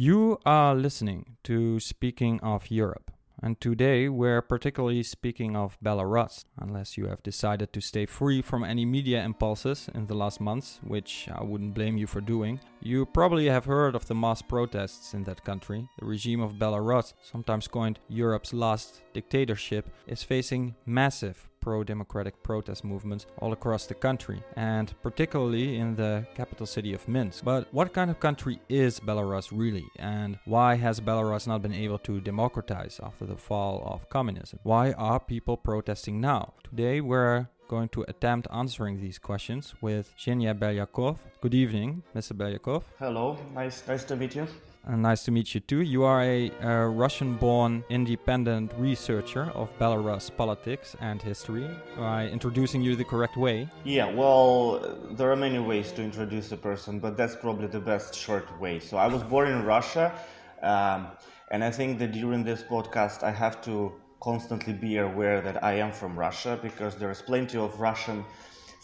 You are listening to Speaking of Europe. And today we're particularly speaking of Belarus, unless you have decided to stay free from any media impulses in the last months, which I wouldn't blame you for doing. You probably have heard of the mass protests in that country. The regime of Belarus, sometimes coined Europe's last dictatorship, is facing massive pro democratic protest movements all across the country, and particularly in the capital city of Minsk. But what kind of country is Belarus really, and why has Belarus not been able to democratize after the fall of communism? Why are people protesting now? Today we're going to attempt answering these questions with Zhenya Belyakov. Good evening, Mr. Belyakov. Hello, nice, nice to meet you. Uh, nice to meet you too. You are a, a Russian born independent researcher of Belarus politics and history. By introducing you the correct way? Yeah, well, there are many ways to introduce a person, but that's probably the best short way. So I was born in Russia, um, and I think that during this podcast I have to constantly be aware that I am from Russia because there's plenty of Russian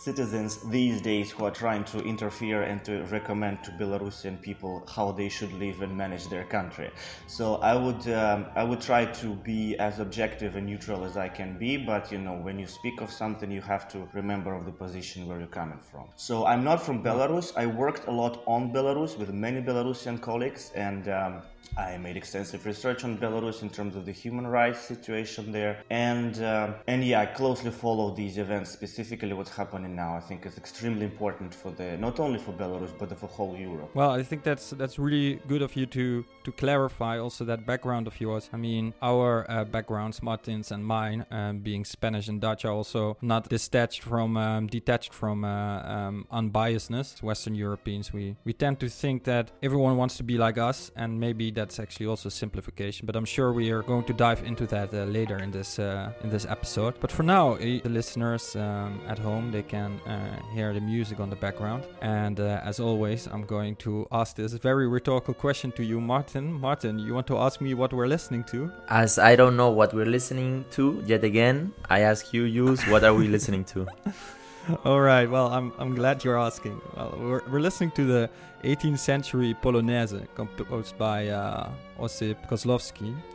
citizens these days who are trying to interfere and to recommend to Belarusian people how they should live and manage their country. So I would um, I would try to be as objective and neutral as I can be, but you know when you speak of something, you have to remember of the position where you're coming from. So I'm not from Belarus. I worked a lot on Belarus with many Belarusian colleagues and. Um, I made extensive research on Belarus in terms of the human rights situation there, and uh, and yeah, I closely follow these events, specifically what's happening now. I think it's extremely important for the not only for Belarus but for whole Europe. Well, I think that's that's really good of you to to clarify also that background of yours. I mean, our uh, backgrounds, Martin's and mine, um, being Spanish and Dutch, are also not detached from um, detached from uh, um, unbiasedness. Western Europeans, we we tend to think that everyone wants to be like us, and maybe that's actually also simplification. But I'm sure we are going to dive into that uh, later in this uh, in this episode. But for now, the listeners um, at home they can uh, hear the music on the background. And as always, I'm going to ask this very rhetorical question to you, Martin. Martin, you want to ask me what we're listening to? As I don't know what we're listening to yet again, I ask you, use what are we listening to? All right. Well, I'm I'm glad you're asking. Well, we're, we're listening to the 18th century Polonaise composed by uh, Osip.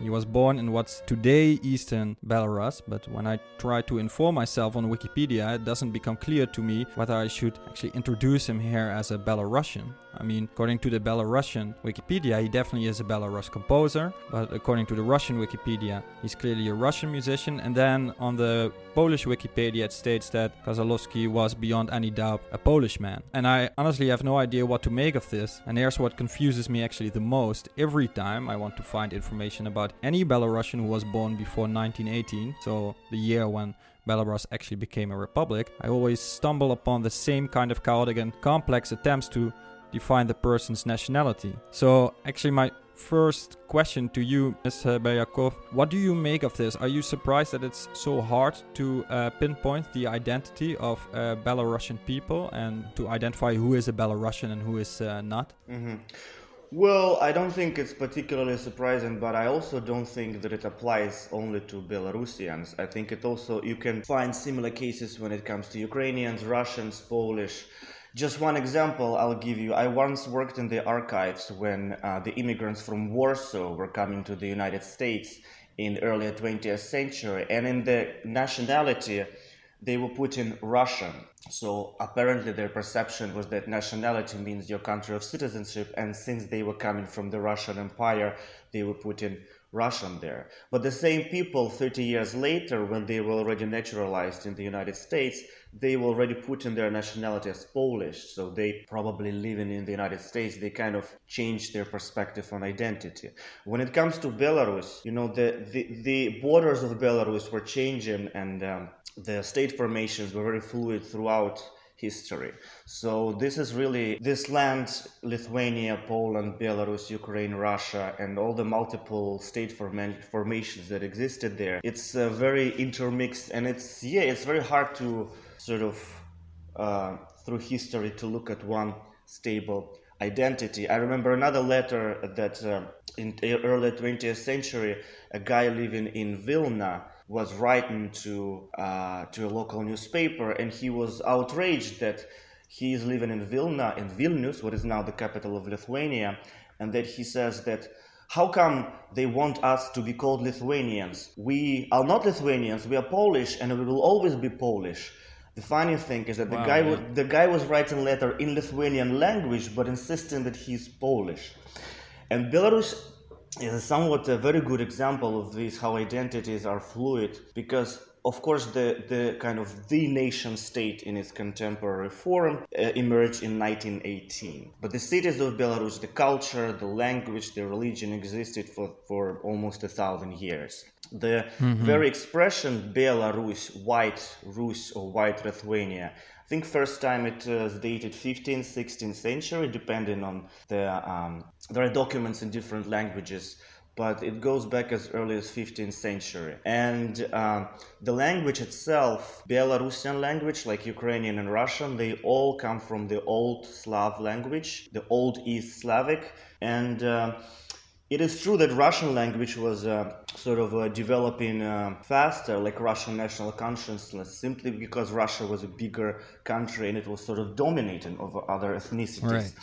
He was born in what's today eastern Belarus, but when I try to inform myself on Wikipedia, it doesn't become clear to me whether I should actually introduce him here as a Belarusian. I mean, according to the Belarusian Wikipedia, he definitely is a Belarus composer, but according to the Russian Wikipedia, he's clearly a Russian musician. And then on the Polish Wikipedia, it states that Kozlowski was beyond any doubt a Polish man. And I honestly have no idea what to make of this, and here's what confuses me actually the most. Every time I want to find information about any Belarusian who was born before 1918, so the year when Belarus actually became a republic, I always stumble upon the same kind of chaotic and complex attempts to define the person's nationality. So, actually, my first question to you, Mr. Belyakov. What do you make of this? Are you surprised that it's so hard to uh, pinpoint the identity of uh, Belarusian people and to identify who is a Belarusian and who is uh, not? Mm-hmm. Well, I don't think it's particularly surprising, but I also don't think that it applies only to Belarusians. I think it also, you can find similar cases when it comes to Ukrainians, Russians, Polish. Just one example I'll give you. I once worked in the archives when uh, the immigrants from Warsaw were coming to the United States in the early 20th century, and in the nationality, they were put in Russian. So apparently their perception was that nationality means your country of citizenship, and since they were coming from the Russian Empire, they were put in Russian there. But the same people 30 years later, when they were already naturalized in the United States, they were already put in their nationality as Polish. So they probably living in the United States, they kind of changed their perspective on identity. When it comes to Belarus, you know, the, the, the borders of Belarus were changing and um, the state formations were very fluid throughout history. So this is really this land, Lithuania, Poland, Belarus, Ukraine, Russia, and all the multiple state form- formations that existed there. It's uh, very intermixed, and it's yeah, it's very hard to sort of uh, through history to look at one stable identity. I remember another letter that uh, in early 20th century, a guy living in Vilna was writing to uh, to a local newspaper, and he was outraged that he is living in Vilna, in Vilnius, what is now the capital of Lithuania, and that he says that how come they want us to be called Lithuanians? We are not Lithuanians, we are Polish, and we will always be Polish. The funny thing is that the guy yeah. was, the guy was writing letter in Lithuanian language, but insisting that he's Polish. And Belarus is a somewhat a very good example of this how identities are fluid because of course the, the kind of the nation state in its contemporary form uh, emerged in 1918 but the cities of belarus the culture the language the religion existed for, for almost a thousand years the very expression belarus white rus or white lithuania I think first time it was dated 15th, 16th century, depending on the. Um, there are documents in different languages, but it goes back as early as 15th century. And um, the language itself, Belarusian language, like Ukrainian and Russian, they all come from the old Slav language, the old East Slavic, and. Uh, it is true that Russian language was uh, sort of uh, developing uh, faster, like Russian national consciousness, simply because Russia was a bigger country and it was sort of dominating over other ethnicities. Right.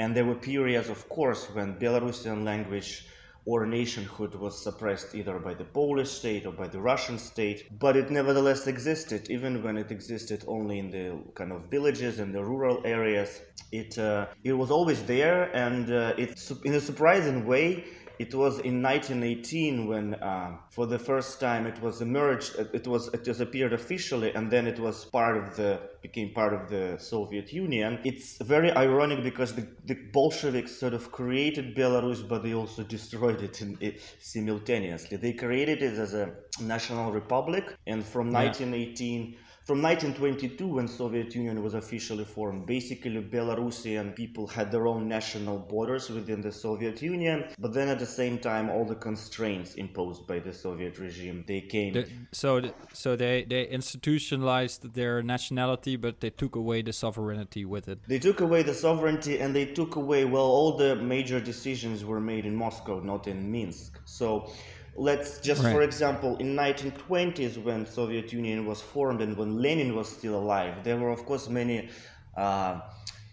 And there were periods, of course, when Belarusian language or nationhood was suppressed either by the Polish state or by the Russian state, but it nevertheless existed, even when it existed only in the kind of villages and the rural areas. It uh, it was always there, and uh, it in a surprising way. It was in 1918 when, uh, for the first time, it was emerged. It was it was appeared officially, and then it was part of the became part of the Soviet Union. It's very ironic because the, the Bolsheviks sort of created Belarus, but they also destroyed it, in, it simultaneously. They created it as a national republic, and from 1918 from 1922, when Soviet Union was officially formed, basically Belarusian people had their own national borders within the Soviet Union. But then at the same time, all the constraints imposed by the Soviet regime they came. The- so, th- so they they institutionalized their nationality, but they took away the sovereignty with it. They took away the sovereignty and they took away, well, all the major decisions were made in Moscow, not in Minsk. So let's just, for example, in 1920s when Soviet Union was formed and when Lenin was still alive, there were, of course, many uh,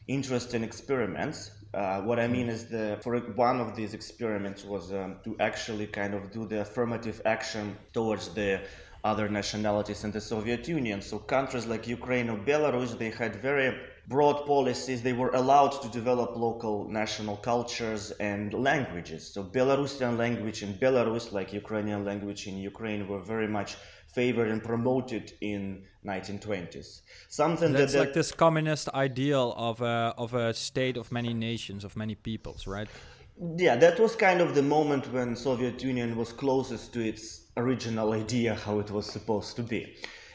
interesting experiments. Uh, what I mean is the for one of these experiments was um, to actually kind of do the affirmative action towards the other nationalities in the Soviet Union. So countries like Ukraine or Belarus, they had very broad policies. They were allowed to develop local national cultures and languages. So Belarusian language in Belarus, like Ukrainian language in Ukraine, were very much favored and promoted in 1920s. Something That's that, like this communist ideal of a of a state of many nations, of many peoples, right? Yeah, that was kind of the moment when Soviet Union was closest to its original idea how it was supposed to be.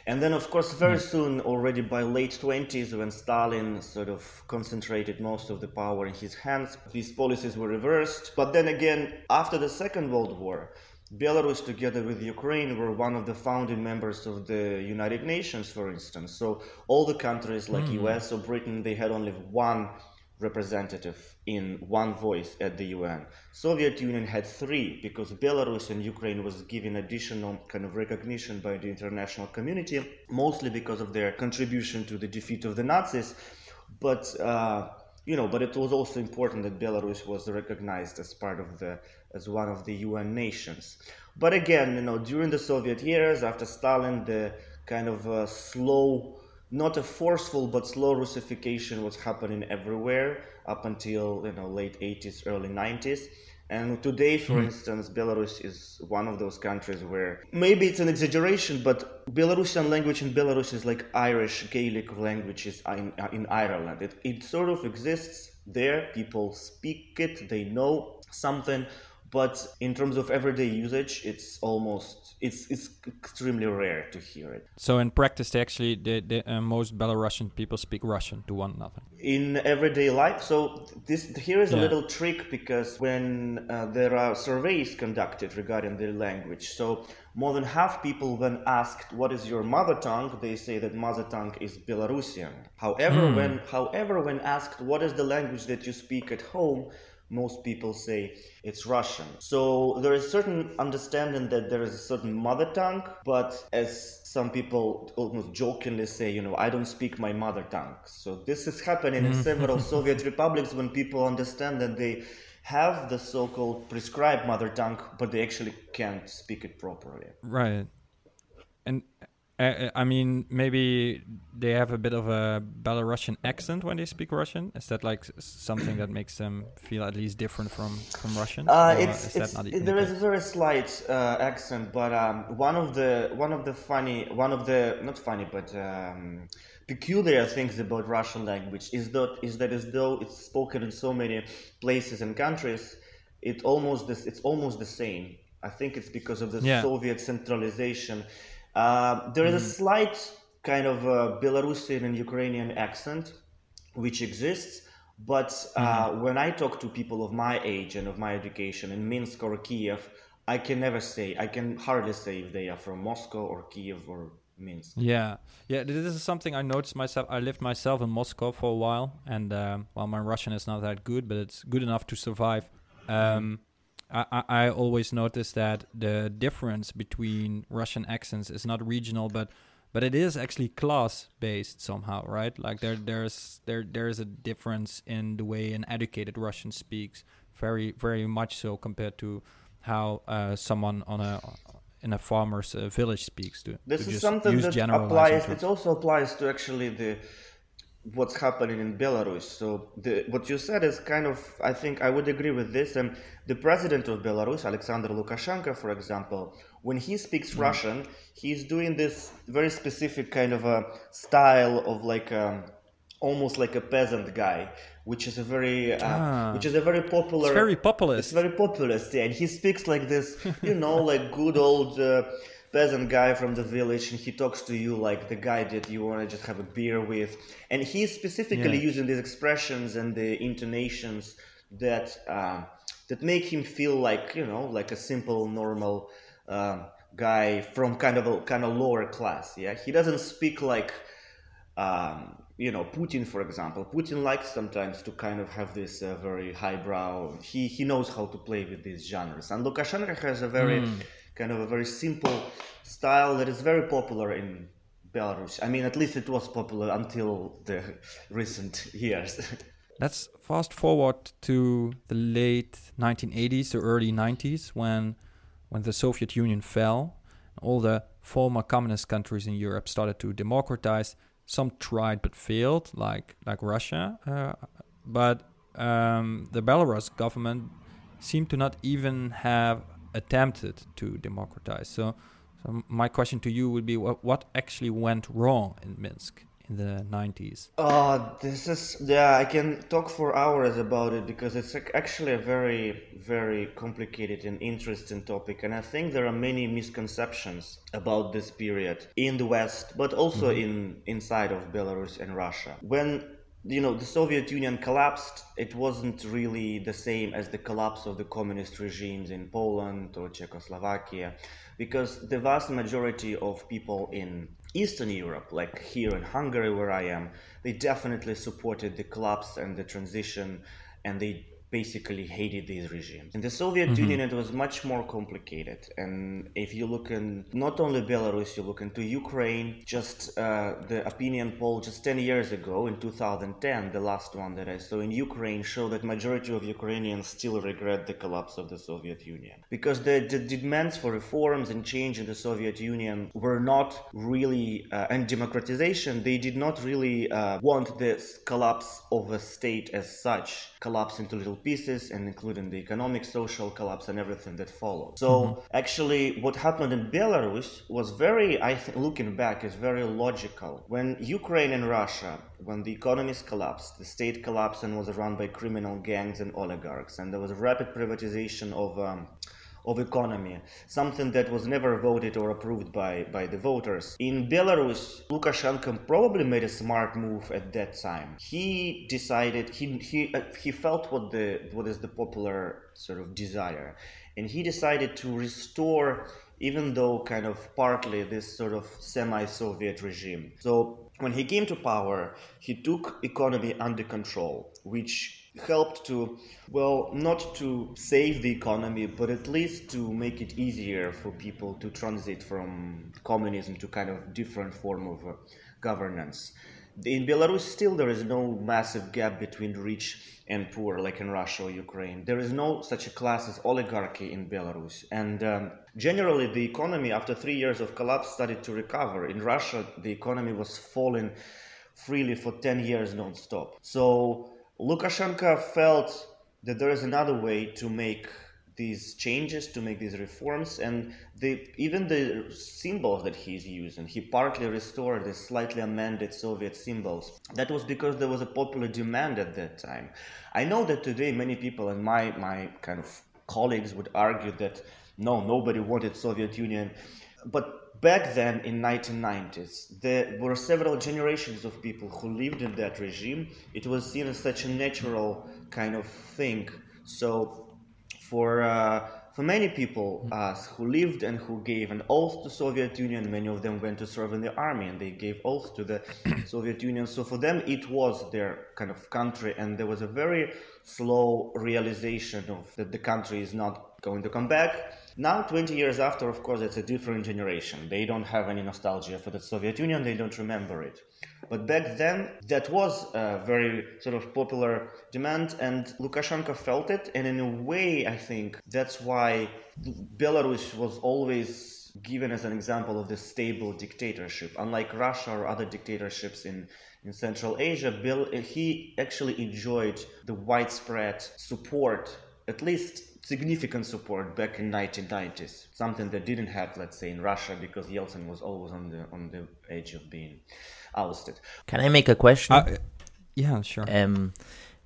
And then, of course, very hmm. soon, already by late 20s, when Stalin sort of concentrated most of the power in his hands, these policies were reversed. But then again, after the Second World War, Belarus, together with Ukraine, were one of the founding members of the United Nations, for instance. So all the countries like hmm. US or Britain, they had only one representative in one voice at the UN. Soviet Union had three because Belarus and Ukraine was given additional kind of recognition by the international community, mostly because of their contribution to the defeat of the Nazis. But uh, you know, but it was also important that Belarus was recognized as part of the as one of the UN nations. But again, you know, during the Soviet years, after Stalin, the kind of uh, slow not a forceful but slow Russification was happening everywhere up until you know late 80s, early 90s. And today, for hmm. instance, Belarus is one of those countries where maybe it's an exaggeration, but Belarusian language in Belarus is like Irish Gaelic languages in, in Ireland. It, it sort of exists there. People speak it, they know something, but in terms of everyday usage, it's almost it's it's extremely rare to hear it. So in practice, they actually the, the uh, most Belarusian people speak Russian to one another. in everyday life. So this here is a Yeah. little trick because when uh, there are surveys conducted regarding their language, so more than half people when asked what is your mother tongue, they say that mother tongue is Belarusian. However, when however when asked what is the language that you speak at home, most people say it's Russian. So there is certain understanding that there is a certain mother tongue, but as some people almost jokingly say, you know, I don't speak my mother tongue. So this is happening in mm. several Soviet republics when people understand that they have the so-called prescribed mother tongue, but they actually can't speak it properly. Right. And uh, I mean, maybe they have a bit of a Belarusian accent when they speak Russian. Is that like something that makes them feel at least different from from Russians? Uh, it's, it's there is a very slight uh, accent, but um, one of the one of the funny one of the not funny but um, peculiar things about Russian language is that is that as though it's spoken in so many places and countries, it almost it's almost the same. I think it's because of the yeah. Soviet centralization uh, there is mm. a slight kind of uh, Belarusian and Ukrainian accent which exists, but uh, mm. when I talk to people of my age and of my education in Minsk or Kiev, I can never say, I can hardly say if they are from Moscow or Kiev or Minsk. Yeah, yeah. This is something I noticed myself. I lived myself in Moscow for a while, and um, well, my Russian is not that good, but it's good enough to survive. Um, I, I always notice that the difference between Russian accents is not regional, but but it is actually class based somehow, right? Like there there's there there's a difference in the way an educated Russian speaks, very very much so compared to how uh, someone on a in a farmer's uh, village speaks. To this to is something that applies. It also applies to actually the what's happening in Belarus. So the, what you said is kind of, I think I would agree with this. And the president of Belarus, Alexander Lukashenko, for example, when he speaks mm. Russian, he's doing this very specific kind of a style of like a, um, almost like a peasant guy, which is a very, uh, ah. which is a very popular. It's very populist. It's very populist, yeah. And he speaks like this, you know, like good old. Uh, peasant guy from the village and he talks to you like the guy that you want to just have a beer with. And he's specifically yeah. using these expressions and the intonations that uh, that make him feel like you know like a simple normal uh, guy from kind of a kind of lower class yeah? He doesn't speak like um, you know Putin for example. Putin likes sometimes to kind of have this uh, very highbrow he he knows how to play with these genres. And Lukashenko has a very mm kind of a very simple style that is very popular in Belarus. I mean, at least it was popular until the recent years. Let's fast forward to the late 1980s or early 90s when when the Soviet Union fell. All the former communist countries in Europe started to democratize. Some tried but failed, like like Russia. Uh, but um, the Belarus government seemed to not even have attempted to democratize. So, so my question to you would be: what, what actually went wrong in Minsk in the 90s? Uh, this is yeah. I can talk for hours about it because it's actually a very, very complicated and interesting topic, and I think there are many misconceptions about this period in the West, but also mm-hmm. in inside of Belarus and Russia. When you know the Soviet Union collapsed, it wasn't really the same as the collapse of the communist regimes in Poland or Czechoslovakia, because the vast majority of people in Eastern Europe, like here in Hungary where I am, they definitely supported the collapse and the transition, and they basically hated these regimes. In the Soviet mm-hmm. Union, it was much more complicated. And if you look in not only Belarus, you look into Ukraine, just uh, the opinion poll just 10 years ago in 2010, the last one that I saw in Ukraine, showed that majority of Ukrainians still regret the collapse of the Soviet Union. Because the, the demands for reforms and change in the Soviet Union were not really, uh, and democratization, they did not really uh, want this collapse of a state as such, collapse into little pieces and including the economic, social collapse and everything that followed. So mm-hmm. actually what happened in Belarus was very, I think, looking back, is very logical. When Ukraine and Russia, when the economies collapsed, the state collapsed and was run by criminal gangs and oligarchs, and there was a rapid privatization of um, of economy, something that was never voted or approved by, by the voters. In Belarus, Lukashenko probably made a smart move at that time. He decided he he uh, he felt what the what is the popular sort of desire, and he decided to restore even though kind of partly this sort of semi-Soviet regime. So when he came to power, he took economy under control, which helped to, well, not to save the economy, but at least to make it easier for people to transit from communism to kind of different form of uh, governance. in Belarus, still there is no massive gap between rich and poor, like in Russia or Ukraine. There is no such a class as oligarchy in Belarus. And um, generally, the economy, after three years of collapse, started to recover. In Russia, the economy was falling freely for 10 years non-stop. So Lukashenko felt that there is another way to make these changes to make these reforms and the, even the symbols that he's using he partly restored the slightly amended soviet symbols. That was because there was a popular demand at that time. I know that today many people and my my kind of colleagues would argue that no nobody wanted soviet union but back then in 1990s there were several generations of people who lived in that regime it was seen as such a natural kind of thing so for uh, for many people uh, who lived and who gave an oath to Soviet Union, many of them went to serve in the army and they gave oath to the Soviet Union. So for them, it was their kind of country, and there was a very slow realization of that the country is not going to come back. Now, 20 years after, of course, it's a different generation. They don't have any nostalgia for the Soviet Union. They don't remember it. But back then, that was a very sort of popular demand, and Lukashenko felt it. And in a way, I think that's why Belarus was always given as an example of the stable dictatorship. Unlike Russia or other dictatorships in, in Central Asia, Bill, he actually enjoyed the widespread support, at least significant support back in 1990s something that didn't have let's say in russia because yeltsin was always on the on the edge of being ousted. Can I make a question? Uh, yeah, sure. Um,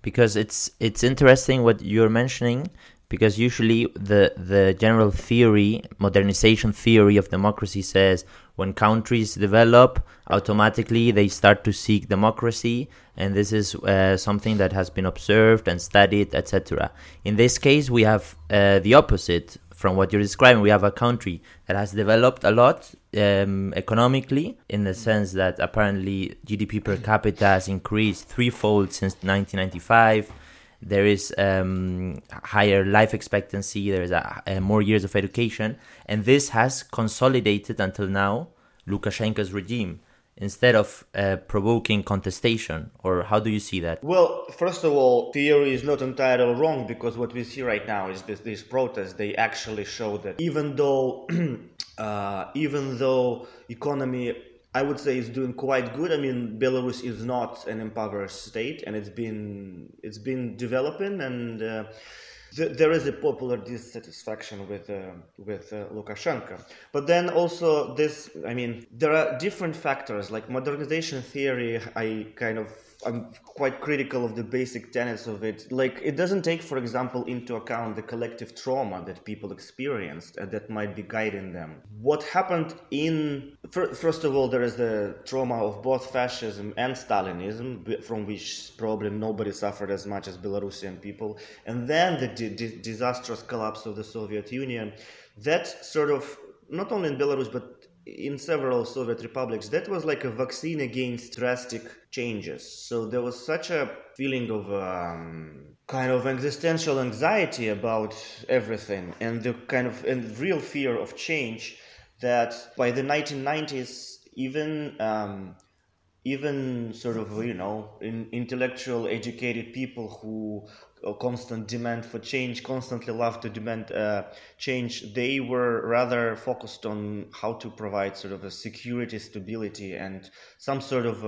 because it's it's interesting what you're mentioning because usually the the general theory modernization theory of democracy says when countries develop automatically they start to seek democracy and this is uh, something that has been observed and studied etc in this case we have uh, the opposite from what you're describing, we have a country that has developed a lot um, economically, in the sense that apparently GDP per capita has increased threefold since 1995. There is um, higher life expectancy. There is a, a more years of education, and this has consolidated until now Lukashenko's regime instead of uh, provoking contestation or how do you see that well first of all theory is not entirely wrong because what we see right now is this, these protests they actually show that even though uh, even though economy I would say is doing quite good. I mean, Belarus is not an impoverished state, and it's been it's been developing, and uh, there is a popular dissatisfaction with uh, with uh, Lukashenko. But then also this, I mean, there are different factors like modernization theory. I kind of I'm quite critical of the basic tenets of it. Like, it doesn't take, for example, into account the collective trauma that people experienced and that might be guiding them. What happened in, first of all, there is the trauma of both fascism and Stalinism, from which probably nobody suffered as much as Belarusian people. And then the di- disastrous collapse of the Soviet Union. That sort of, not only in Belarus, but in several Soviet republics, that was like a vaccine against drastic changes. So there was such a feeling of um, kind of existential anxiety about everything and the kind of and real fear of change that by the 1990s, even um, even sort of you know in intellectual educated people who a constant demand for change, constantly love to demand uh, change, they were rather focused on how to provide sort of a security, stability, and some sort of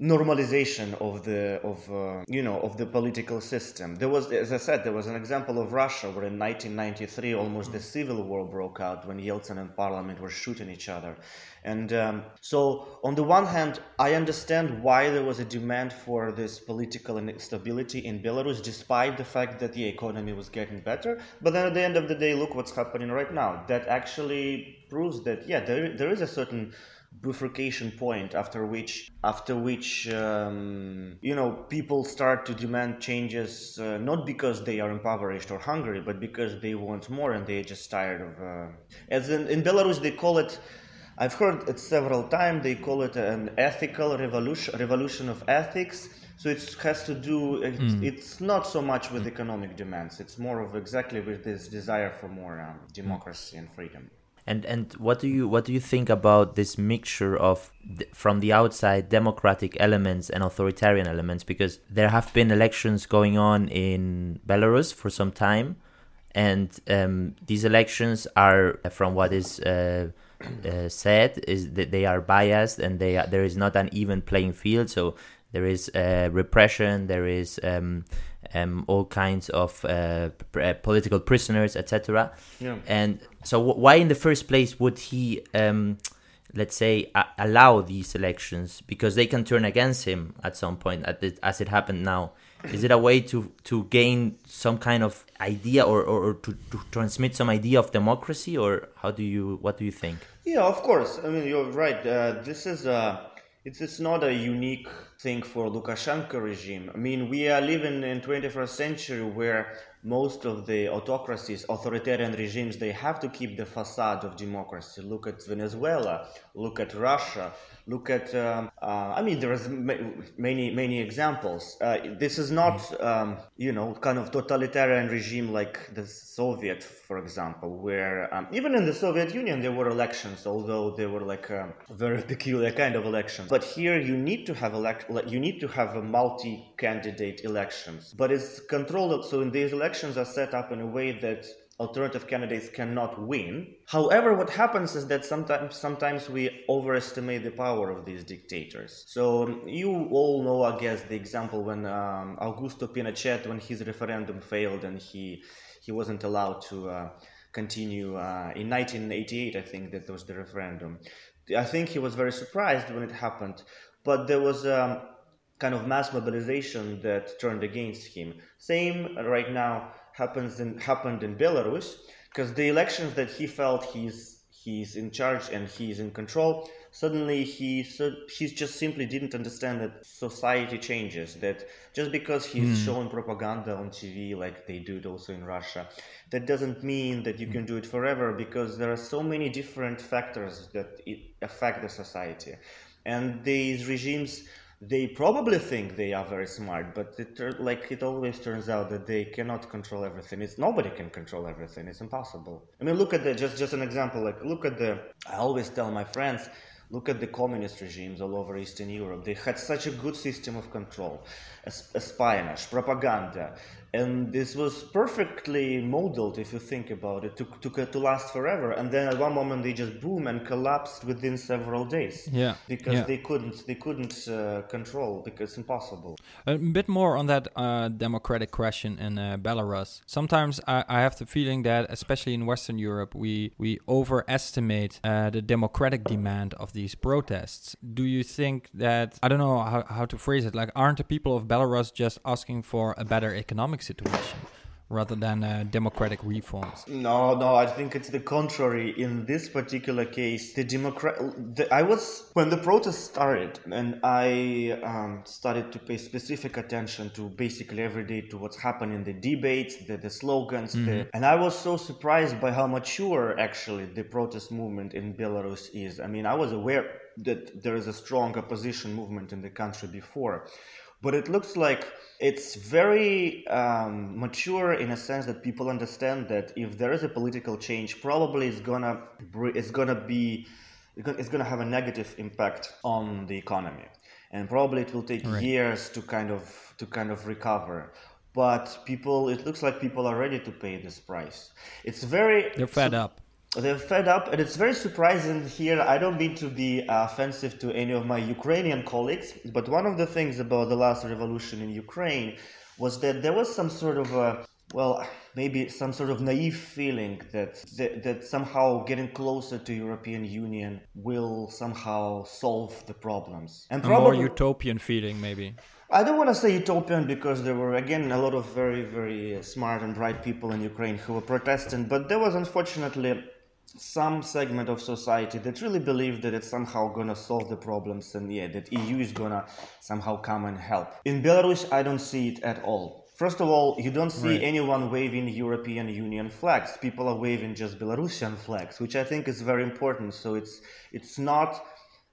normalization of the of uh, you know of the political system. There was, as I said, there was an example of Russia where in 1993 almost the civil war broke out when Yeltsin and Parliament were shooting each other, and um, so on the one hand, I understand why there was a demand for this political instability in Belarus, despite the fact that the economy was getting better. But then at the end of the day, look what's happening right now. That actually proves that yeah, there there is a certain bifurcation point after which after which um, you know people start to demand changes uh, not because they are impoverished or hungry but because they want more and they're just tired of uh, as in, in belarus they call it i've heard it several times they call it an ethical revolution revolution of ethics so it has to do it's, mm. it's not so much with economic demands it's more of exactly with this desire for more um, democracy and freedom And and what do you what do you think about this mixture of from the outside democratic elements and authoritarian elements? Because there have been elections going on in Belarus for some time, and um, these elections are, from what is uh, uh, said, is that they are biased and they are, there is not an even playing field. So there is uh, repression, there is um, um, all kinds of uh, uh political prisoners, etc. Yeah. And so, why in the first place would he, um, let's say, allow these elections? Because they can turn against him at some point, at the, as it happened now. Is it a way to, to gain some kind of idea or, or, or to, to transmit some idea of democracy, or how do you what do you think? Yeah, of course. I mean, you're right. Uh, this is a it's, it's not a unique thing for Lukashenko regime. I mean, we are living in 21st century where most of the autocracies, authoritarian regimes, they have to keep the facade of democracy. Look at Venezuela, look at Russia, look at um, uh, i mean there's many many examples. Uh, this is not um, you know kind of totalitarian regime like the soviet for example where um, even in the soviet union there were elections although they were like a very peculiar kind of elections. But here you need to have elect you need to have a multi candidate elections. But it's controlled so in these elections are set up in a way that alternative candidates cannot win. However, what happens is that sometimes sometimes we overestimate the power of these dictators. So you all know, I guess, the example when um, Augusto Pinochet, when his referendum failed and he he wasn't allowed to uh, continue uh, in 1988. I think that was the referendum. I think he was very surprised when it happened, but there was. a kind of mass mobilization that turned against him. Same right now happens in, happened in Belarus because the elections that he felt he's he's in charge and he's in control suddenly he so he just simply didn't understand that society changes that just because he's mm. showing propaganda on tv like they do it also in russia that doesn't mean that you can do it forever because there are so many different factors that affect the society and these regimes they probably think they are very smart, but it like it always turns out that they cannot control everything. It's nobody can control everything. It's impossible. I mean, look at the just just an example. Like look at the. I always tell my friends, look at the communist regimes all over Eastern Europe. They had such a good system of control, espionage, propaganda, and this was perfectly modeled if you think about it to, to, to last forever. And then at one moment they just boom and collapsed within several days. Yeah because yeah. they couldn't they couldn't uh, control because it's impossible. A bit more on that uh, democratic question in uh, belarus. Sometimes I, I, have the feeling that especially in western europe we we overestimate uh, the democratic demand of these protests. Do you think that i don't know how, how to phrase it like aren't the people of belarus just asking for a better economic economic situation rather than uh, democratic reforms. No, no, I think it's the contrary. In this particular case, the democrat, I was when the protest started, and I um, started to pay specific attention to basically every day to what's happening in the debates, the, the slogans, mm-hmm. the, and I was so surprised by how mature actually the protest movement in Belarus is. I mean, I was aware that there is a strong opposition movement in the country before but it looks like it's very um, mature in a sense that people understand that if there is a political change, probably it's gonna it's gonna be it's gonna have a negative impact on the economy, and probably it will take right. years to kind of to kind of recover. But people, it looks like people are ready to pay this price. It's very they're fed so, up they're fed up, and it's very surprising here. I don't mean to be uh, offensive to any of my Ukrainian colleagues, but one of the things about the last revolution in Ukraine was that there was some sort of a well, maybe some sort of naive feeling that, that, that somehow getting closer to European Union will somehow solve the problems. And probably, a more utopian feeling, maybe. I don't want to say utopian because there were again a lot of very very smart and bright people in Ukraine who were protesting, but there was unfortunately some segment of society that really believe that it's somehow gonna solve the problems and yeah that eu is gonna somehow come and help. In belarus i don't see it at all. First of all you don't see right. anyone waving european union flags. People are waving just belarusian flags which i think is very important. So it's it's not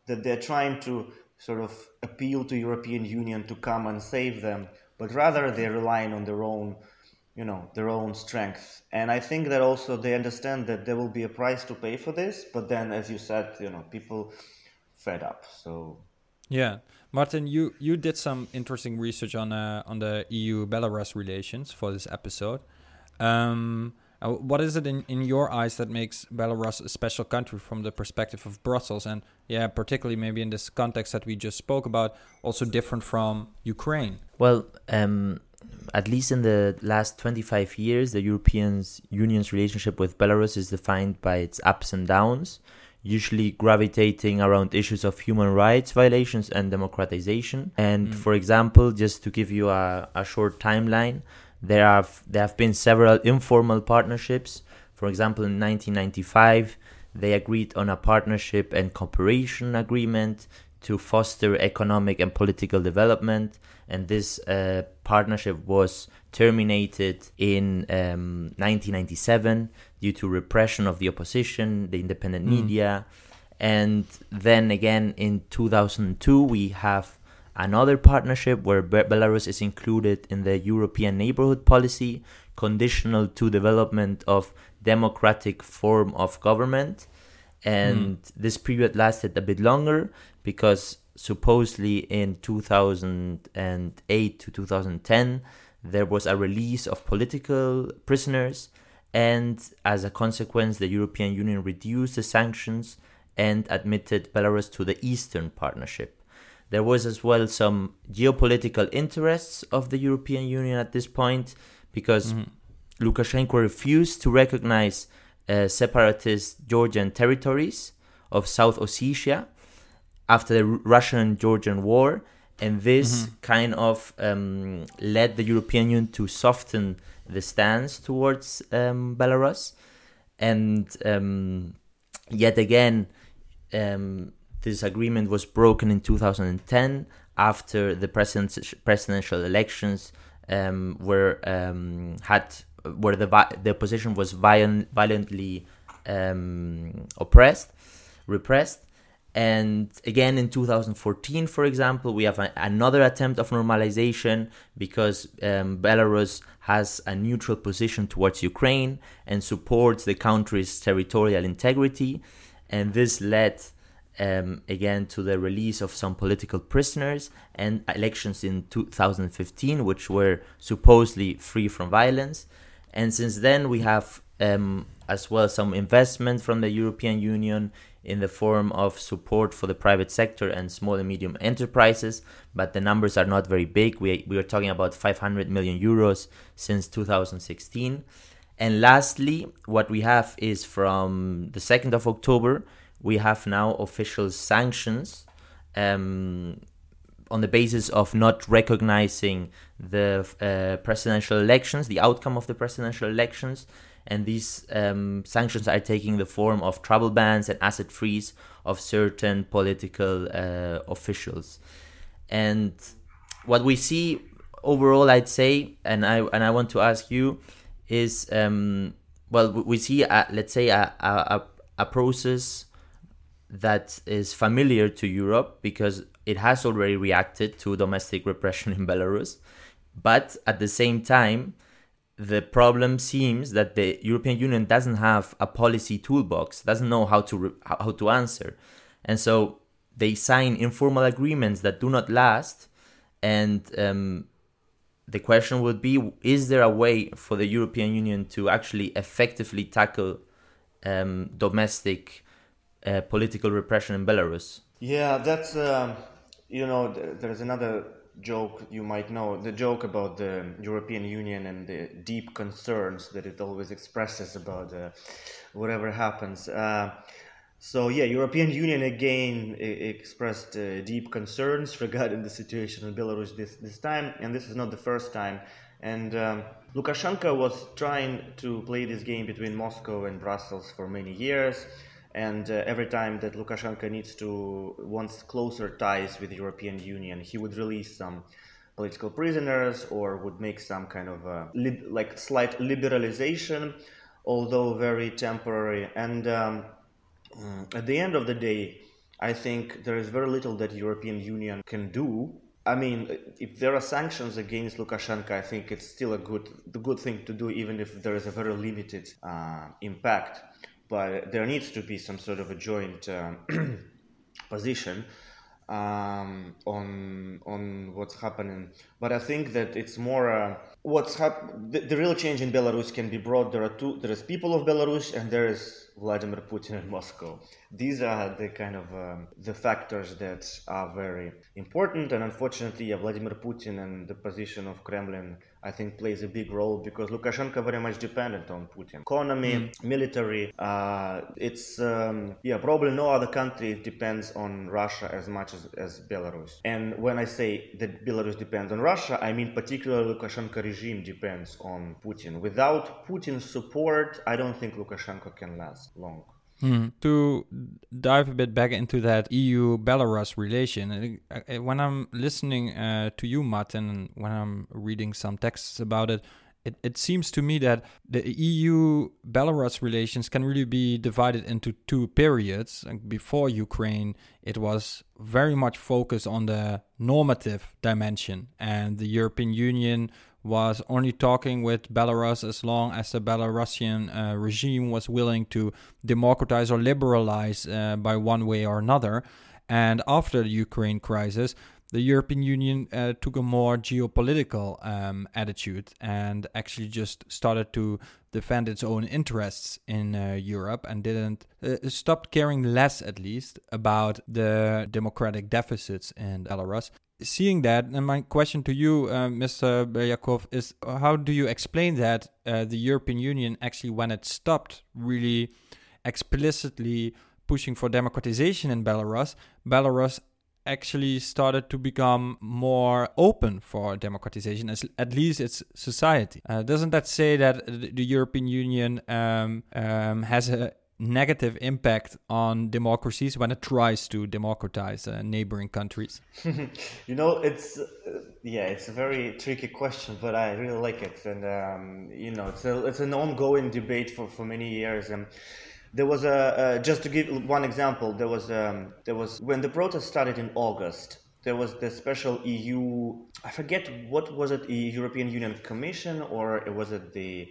that they're trying to sort of appeal to european union to come and save them but rather they're relying on their own you know their own strength and i think that also they understand that there will be a price to pay for this but then as you said you know people fed up so yeah martin you you did some interesting research on uh, on the eu belarus relations for this episode um, uh, what is it in, in your eyes that makes Belarus a special country from the perspective of Brussels? And yeah, particularly maybe in this context that we just spoke about, also different from Ukraine? Well, um, at least in the last 25 years, the European Union's relationship with Belarus is defined by its ups and downs, usually gravitating around issues of human rights violations and democratization. And mm. for example, just to give you a, a short timeline, there have there have been several informal partnerships. For example, in 1995, they agreed on a partnership and cooperation agreement to foster economic and political development, and this uh, partnership was terminated in um, 1997 due to repression of the opposition, the independent mm. media, and then again in 2002 we have another partnership where Be- Belarus is included in the European Neighborhood Policy, conditional to development of democratic form of government. And mm. this period lasted a bit longer because supposedly in 2008 to 2010 there was a release of political prisoners and as a consequence the European Union reduced the sanctions and admitted Belarus to the Eastern Partnership. There was as well some geopolitical interests of the European Union at this point because mm-hmm. Lukashenko refused to recognize uh, separatist Georgian territories of South Ossetia after the Russian Georgian War. And this mm-hmm. kind of um, led the European Union to soften the stance towards um, Belarus. And um, yet again, um, this agreement was broken in 2010 after the president- presidential elections um, were um, had where the the opposition was violent, violently um, oppressed, repressed. And again, in 2014, for example, we have a, another attempt of normalization because um, Belarus has a neutral position towards Ukraine and supports the country's territorial integrity. And this led um, again to the release of some political prisoners and elections in 2015, which were supposedly free from violence. And since then, we have um, as well some investment from the European Union in the form of support for the private sector and small and medium enterprises, but the numbers are not very big. We, we are talking about 500 million euros since 2016. And lastly, what we have is from the 2nd of October, we have now official sanctions um, on the basis of not recognizing the uh, presidential elections, the outcome of the presidential elections. And these um, sanctions are taking the form of travel bans and asset freeze of certain political uh, officials. And what we see overall, I'd say, and I and I want to ask you, is um, well, we see, a, let's say, a, a, a process that is familiar to Europe because it has already reacted to domestic repression in Belarus. But at the same time, the problem seems that the European Union doesn't have a policy toolbox, doesn't know how to re- how to answer, and so they sign informal agreements that do not last. And um, the question would be: Is there a way for the European Union to actually effectively tackle um, domestic uh, political repression in Belarus. Yeah, that's uh, you know there's another joke you might know the joke about the European Union and the deep concerns that it always expresses about uh, whatever happens. Uh, so yeah, European Union again expressed uh, deep concerns regarding the situation in Belarus this this time, and this is not the first time. And um, Lukashenko was trying to play this game between Moscow and Brussels for many years. And uh, every time that Lukashenko needs to wants closer ties with the European Union, he would release some political prisoners or would make some kind of uh, li- like slight liberalization, although very temporary. And um, at the end of the day, I think there is very little that European Union can do I mean, if there are sanctions against Lukashenko, I think it's still a good, the good thing to do, even if there is a very limited uh, impact. But there needs to be some sort of a joint um, position um, on on what's happening. But I think that it's more uh, what's hap- the, the, real change in Belarus can be brought. There are two. There is people of Belarus, and there is Vladimir Putin in Moscow. These are the kind of um, the factors that are very important. And unfortunately, yeah, Vladimir Putin and the position of Kremlin I think plays a big role because Lukashenko very much dependent on Putin. Economy, mm. military, uh, it's um, yeah probably no other country depends on Russia as much as, as Belarus. And when I say that Belarus depends on Russia, I mean particularly Lukashenko regime depends on Putin. Without Putin's support, I don't think Lukashenko can last long. Mm. To dive a bit back into that EU Belarus relation, uh, when I'm listening uh, to you, Martin, and when I'm reading some texts about it, it, it seems to me that the EU Belarus relations can really be divided into two periods. Before Ukraine, it was very much focused on the normative dimension, and the European Union was only talking with Belarus as long as the Belarusian uh, regime was willing to democratize or liberalize uh, by one way or another. And after the Ukraine crisis, the European Union uh, took a more geopolitical um, attitude and actually just started to defend its own interests in uh, Europe and didn't uh, stopped caring less, at least, about the democratic deficits in Belarus seeing that, and my question to you, uh, Mr. Belyakov, is how do you explain that uh, the European Union actually, when it stopped really explicitly pushing for democratization in Belarus, Belarus actually started to become more open for democratization, as at least its society. Uh, doesn't that say that the European Union um, um, has a negative impact on democracies when it tries to democratize uh, neighboring countries? you know, it's uh, yeah, it's a very tricky question, but I really like it, and um, you know, it's a, it's an ongoing debate for for many years. And there was a uh, just to give one example, there was um, there was when the protest started in August. There was the special EU. I forget what was it, European Union Commission, or was it the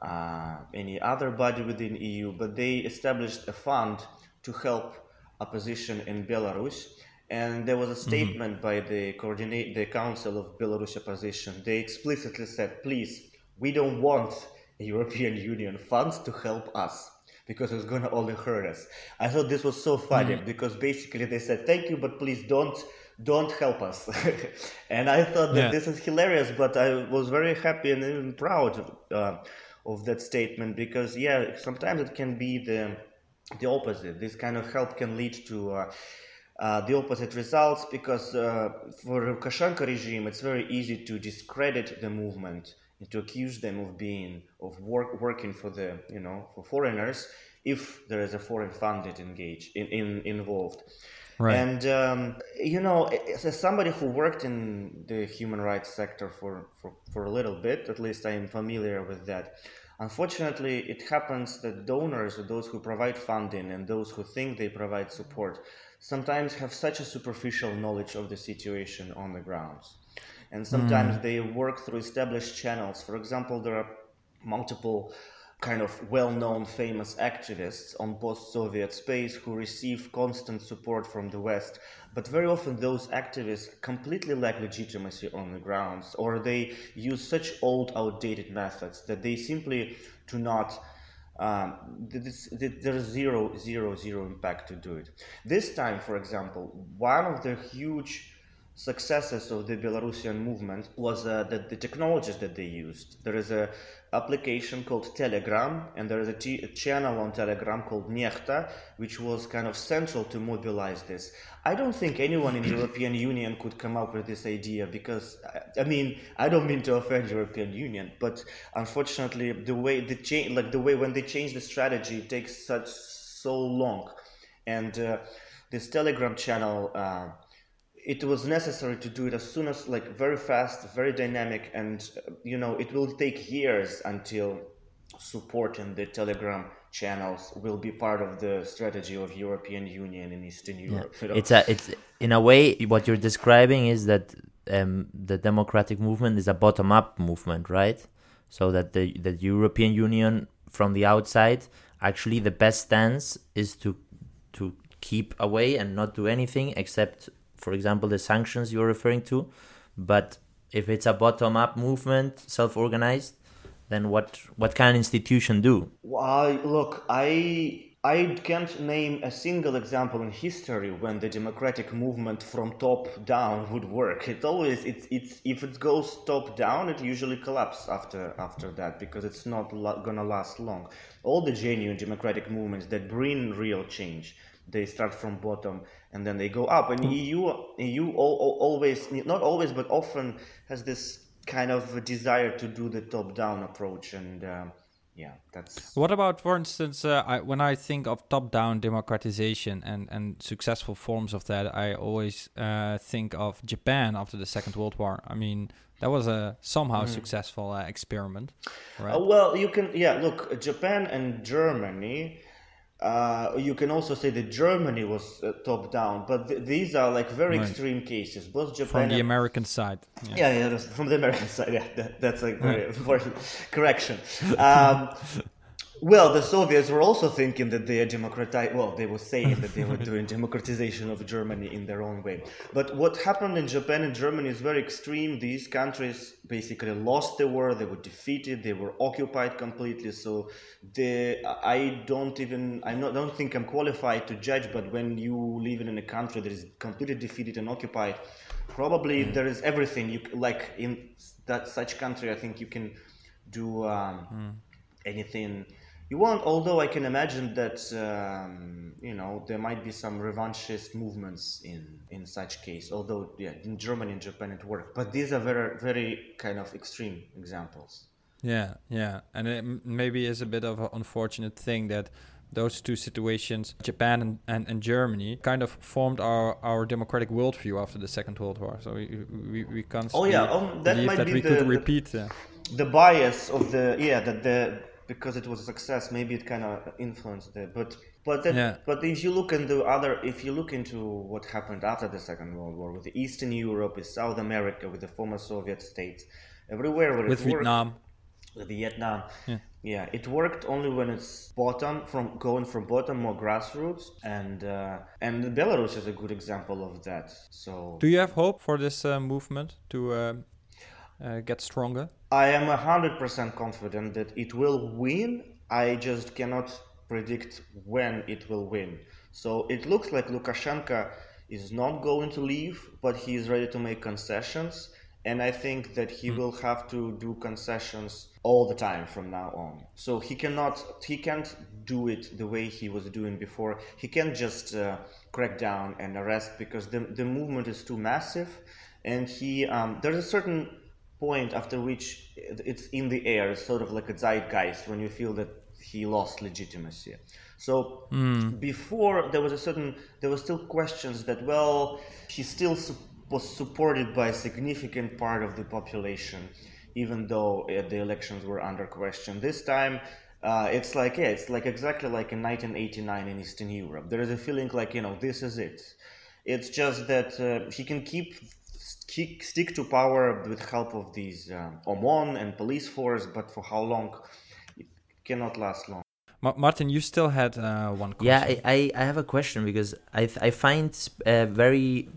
uh, any other body within EU, but they established a fund to help opposition in Belarus. And there was a mm-hmm. statement mm-hmm. by the coordinate the Council of Belarus opposition. They explicitly said, "Please, we don't want European Union funds to help us." Because it's going to only hurt us. I thought this was so funny mm-hmm. because basically they said, "Thank you, but please don't don't help us. and I thought that yeah. this is hilarious, but I was very happy and even proud uh, of that statement because yeah sometimes it can be the the opposite. This kind of help can lead to uh, uh, the opposite results because uh, for Lukashenko regime it's very easy to discredit the movement and to accuse them of being of work working for the you know for foreigners if there is a foreign funded engaged in, in involved Right. And um, you know, as somebody who worked in the human rights sector for, for, for a little bit, at least I am familiar with that. Unfortunately, it happens that donors, or those who provide funding, and those who think they provide support, sometimes have such a superficial knowledge of the situation on the grounds. And sometimes mm. they work through established channels. For example, there are multiple kind of well-known famous activists on post-Soviet space who receive constant support from the West, but very often those activists completely lack legitimacy on the grounds, or they use such old, outdated methods that they simply do not. Um, there's zero, zero, zero impact to do it. This time, for example, one of the huge successes of the Belarusian movement was uh, the, the technologies that they used. There is a application called Telegram, and there is a, t- a channel on Telegram called NEXTA, which was kind of central to mobilize this. I don't think anyone in the European Union could come up with this idea because, I mean, I don't mean to offend European Union, but unfortunately, the way the change, like the way when they change the strategy, takes such so long, and uh, this Telegram channel. Uh, it was necessary to do it as soon as like very fast very dynamic and you know it will take years until supporting the telegram channels will be part of the strategy of european union in eastern europe yeah. you know? it's a it's in a way what you're describing is that um, the democratic movement is a bottom-up movement, right? So that the the European Union from the outside, actually, the best stance is to to keep away and not do anything except, for example, the sanctions you're referring to. But if it's a bottom-up movement, self-organized, then what what can an institution do? Well, look, I I can't name a single example in history when the democratic movement from top down would work. It always it's it's if it goes top down, it usually collapses after after that because it's not gonna last long. All the genuine democratic movements that bring real change, they start from bottom and then they go up. And EU EU always not always but often has this kind of desire to do the top down approach and. Um, yeah, that's. What about, for instance, uh, I, when I think of top-down democratization and and successful forms of that, I always uh, think of Japan after the Second World War. I mean, that was a somehow mm. successful uh, experiment, right? Uh, well, you can, yeah. Look, Japan and Germany uh, you can also say that Germany was uh, top down, but th- these are like very right. extreme cases. Both Japan from the and... American side. Yeah, yeah, yeah from the American side. Yeah, that, that's a very important correction. Um, well, the Soviets were also thinking that they are democratized. Well, they were saying that they were doing democratization of Germany in their own way. But what happened in Japan and Germany is very extreme. These countries basically lost the war. They were defeated. They were occupied completely. So, the I don't even I don't think I'm qualified to judge. But when you live in a country that is completely defeated and occupied, probably mm. there is everything you like in that such country. I think you can do um, mm. anything you won't, although I can imagine that um, you know there might be some revanchist movements in in such case. Although yeah, in Germany and Japan it worked, but these are very very kind of extreme examples. Yeah, yeah, and it maybe is a bit of an unfortunate thing that those two situations, Japan and, and, and, Germany, kind of formed our, our democratic worldview after the Second World War. So we we, we can't. Oh yeah, um, that might that be we the, could repeat. The, the bias of the yeah that the because it was a success, maybe it kind of influenced it. But but that, yeah. but if you look into other, if you look into what happened after the Second World War with Eastern Europe, with South America, with the former Soviet states, everywhere where with it Vietnam. Worked, with Vietnam, yeah. yeah, it worked only when it's bottom from going from bottom more grassroots, and uh, and Belarus is a good example of that. So, do you have hope for this uh, movement to uh, uh get stronger? I am 100% confident that it will win. I just cannot predict when it will win. So it looks like Lukashenko is not going to leave, but he is ready to make concessions. And I think that he mm. will have to do concessions all the time from now on. So he cannot, he can't do it the way he was doing before. He can't just uh, crack down and arrest because the, the movement is too massive. And he, um, there's a certain point after which it's in the air, sort of like a zeitgeist when you feel that he lost legitimacy. So mm. before there was a certain, there were still questions that well, he still su- was supported by a significant part of the population, even though uh, the elections were under question. This time. Uh, it's like yeah, it's like exactly like in 1989 in Eastern Europe. There is a feeling like you know this is it. It's just that uh, he can keep stick to power with help of these um, OMON and police force, but for how long? It cannot last long. Martin, you still had uh, one question. Yeah, I, I have a question because I, I find uh, very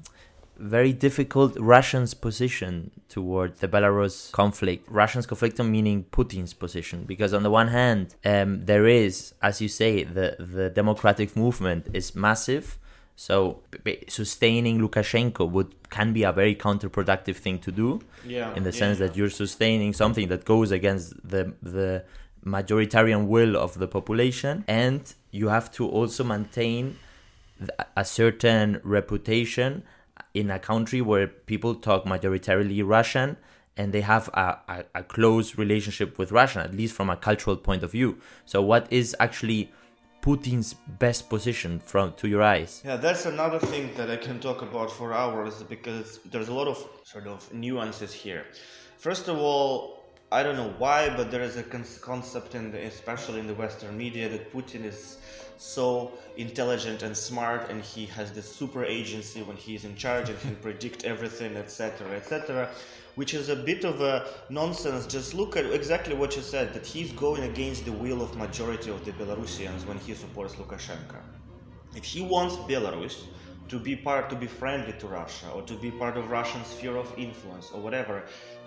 very difficult Russians' position toward the Belarus conflict. Russians' conflict meaning Putin's position, because on the one hand, um, there is, as you say, the the democratic movement is massive, so sustaining Lukashenko would can be a very counterproductive thing to do. Yeah, in the yeah, sense yeah. that you're sustaining something that goes against the the majoritarian will of the population, and you have to also maintain a certain reputation in a country where people talk majoritarily Russian and they have a, a, a close relationship with Russia, at least from a cultural point of view. So, what is actually Putin's best position from to your eyes? Yeah, that's another thing that I can talk about for hours because there's a lot of sort of nuances here. First of all, I don't know why, but there is a con- concept, in the, especially in the Western media, that Putin is so intelligent and smart, and he has this super agency when he's in charge and can predict everything, etc., etc. Which is a bit of a nonsense. Just look at exactly what you said that he's going against the will of majority of the Belarusians when he supports Lukashenko. If he wants Belarus to be part, to be friendly to Russia, or to be part of Russian sphere of influence, or whatever,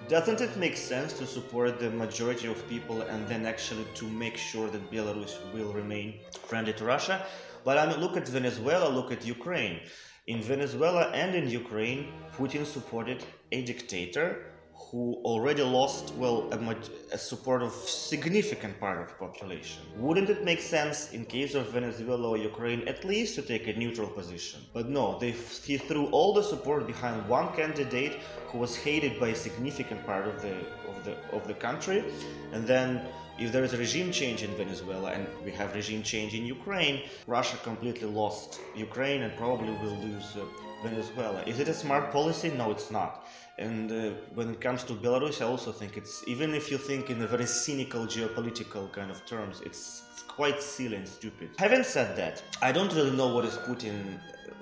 doesn't it make sense to support the majority of people and then actually to make sure that Belarus will remain friendly to Russia? But I mean, look at Venezuela, look at Ukraine. In Venezuela and in Ukraine, Putin supported a dictator who already lost, well, a, a, support of significant part of population. Wouldn't it make sense in case of Venezuela or Ukraine at least to take a neutral position? But no, they he threw all the support behind one candidate who was hated by a significant part of the of the of the country, and then if there is a regime change in Venezuela and we have regime change in Ukraine, Russia completely lost Ukraine and probably will lose uh, Venezuela. Is it a smart policy? No, it's not. And uh, when it comes to Belarus, I also think it's, even if you think in a very cynical geopolitical kind of terms, it's, it's quite silly and stupid. Having said that, I don't really know what is Putin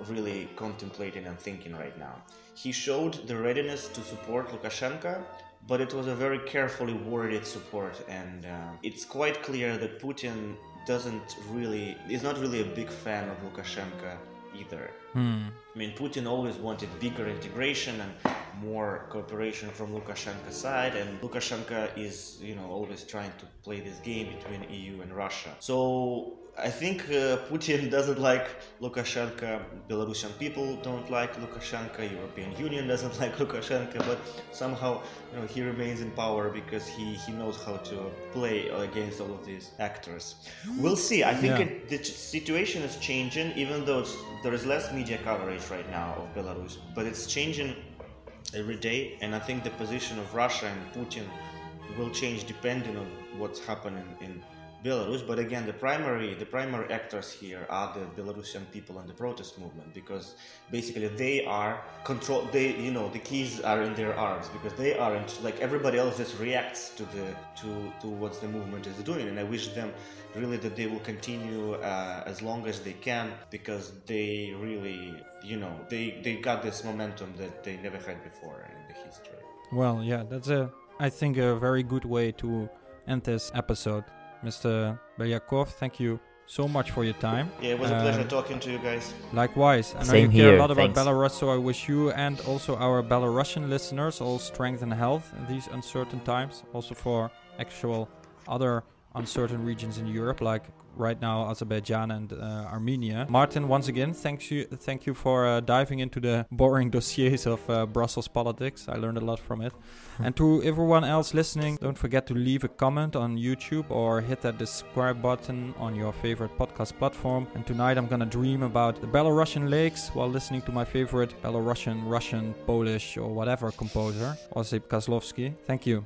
really contemplating and thinking right now. He showed the readiness to support Lukashenko, but it was a very carefully worded support, and uh, it's quite clear that Putin doesn't really is not really a big fan of Lukashenko either. Hmm. I mean, Putin always wanted bigger integration and more cooperation from Lukashenko's side, and Lukashenko is, you know, always trying to play this game between EU and Russia. So I think uh, Putin doesn't like Lukashenko. Belarusian people don't like Lukashenko. European Union doesn't like Lukashenko. But somehow, you know, he remains in power because he, he knows how to play against all of these actors. We'll see. I think yeah. it, the situation is changing, even though there is less media coverage right now of Belarus. But it's changing every day, and I think the position of Russia and Putin will change depending on what's happening in Belarus, but again, the primary the primary actors here are the Belarusian people and the protest movement because basically they are control. They you know the keys are in their arms because they aren't like everybody else just reacts to the to to what the movement is doing, and I wish them really that they will continue uh, as long as they can because they really you know they they got this momentum that they never had before in the history. Well, yeah, that's a I think a very good way to end this episode. Mr. Belyakov, thank you so much for your time. Yeah, it was a pleasure um, talking to you guys. Likewise. I know Same you care here. a lot Thanks. about Belarus, so I wish you and also our Belarusian listeners all strength and health in these uncertain times. Also for actual other uncertain regions in Europe, like right now Azerbaijan and uh, Armenia. Martin, once again, thanks you, thank you for uh, diving into the boring dossiers of uh, Brussels politics. I learned a lot from it. and to everyone else listening, don't forget to leave a comment on YouTube or hit that subscribe button on your favorite podcast platform. And tonight I'm gonna dream about the Belarusian lakes while listening to my favorite Belarusian, Russian, Polish, or whatever composer, Osip Kozlovsky. Thank you.